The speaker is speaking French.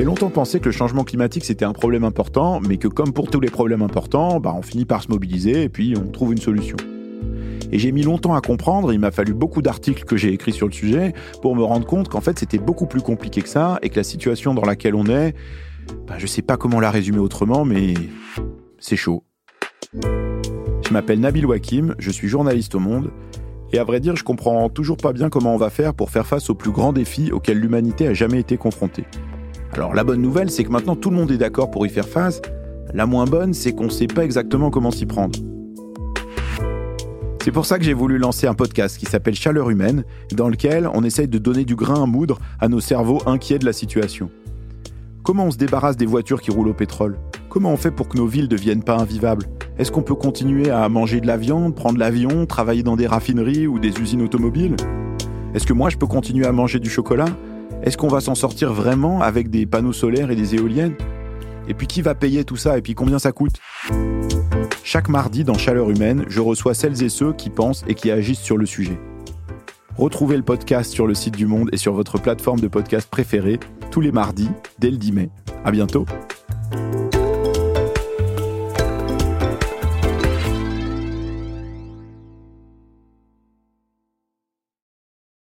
J'ai longtemps pensé que le changement climatique c'était un problème important, mais que comme pour tous les problèmes importants, bah, on finit par se mobiliser et puis on trouve une solution. Et j'ai mis longtemps à comprendre, il m'a fallu beaucoup d'articles que j'ai écrits sur le sujet pour me rendre compte qu'en fait c'était beaucoup plus compliqué que ça et que la situation dans laquelle on est, bah, je sais pas comment la résumer autrement, mais c'est chaud. Je m'appelle Nabil Wakim, je suis journaliste au Monde, et à vrai dire, je comprends toujours pas bien comment on va faire pour faire face aux plus grands défis auxquels l'humanité a jamais été confrontée. Alors la bonne nouvelle, c'est que maintenant tout le monde est d'accord pour y faire face. La moins bonne, c'est qu'on sait pas exactement comment s'y prendre. C'est pour ça que j'ai voulu lancer un podcast qui s'appelle Chaleur humaine, dans lequel on essaye de donner du grain à moudre à nos cerveaux inquiets de la situation. Comment on se débarrasse des voitures qui roulent au pétrole? Comment on fait pour que nos villes ne deviennent pas invivables? Est-ce qu'on peut continuer à manger de la viande, prendre l'avion, travailler dans des raffineries ou des usines automobiles? Est-ce que moi je peux continuer à manger du chocolat? Est-ce qu'on va s'en sortir vraiment avec des panneaux solaires et des éoliennes? Et puis qui va payer tout ça? Et puis combien ça coûte? Chaque mardi dans Chaleur Humaine, je reçois celles et ceux qui pensent et qui agissent sur le sujet. Retrouvez le podcast sur le site du Monde et sur votre plateforme de podcast préférée tous les mardis dès le 10 mai. À bientôt.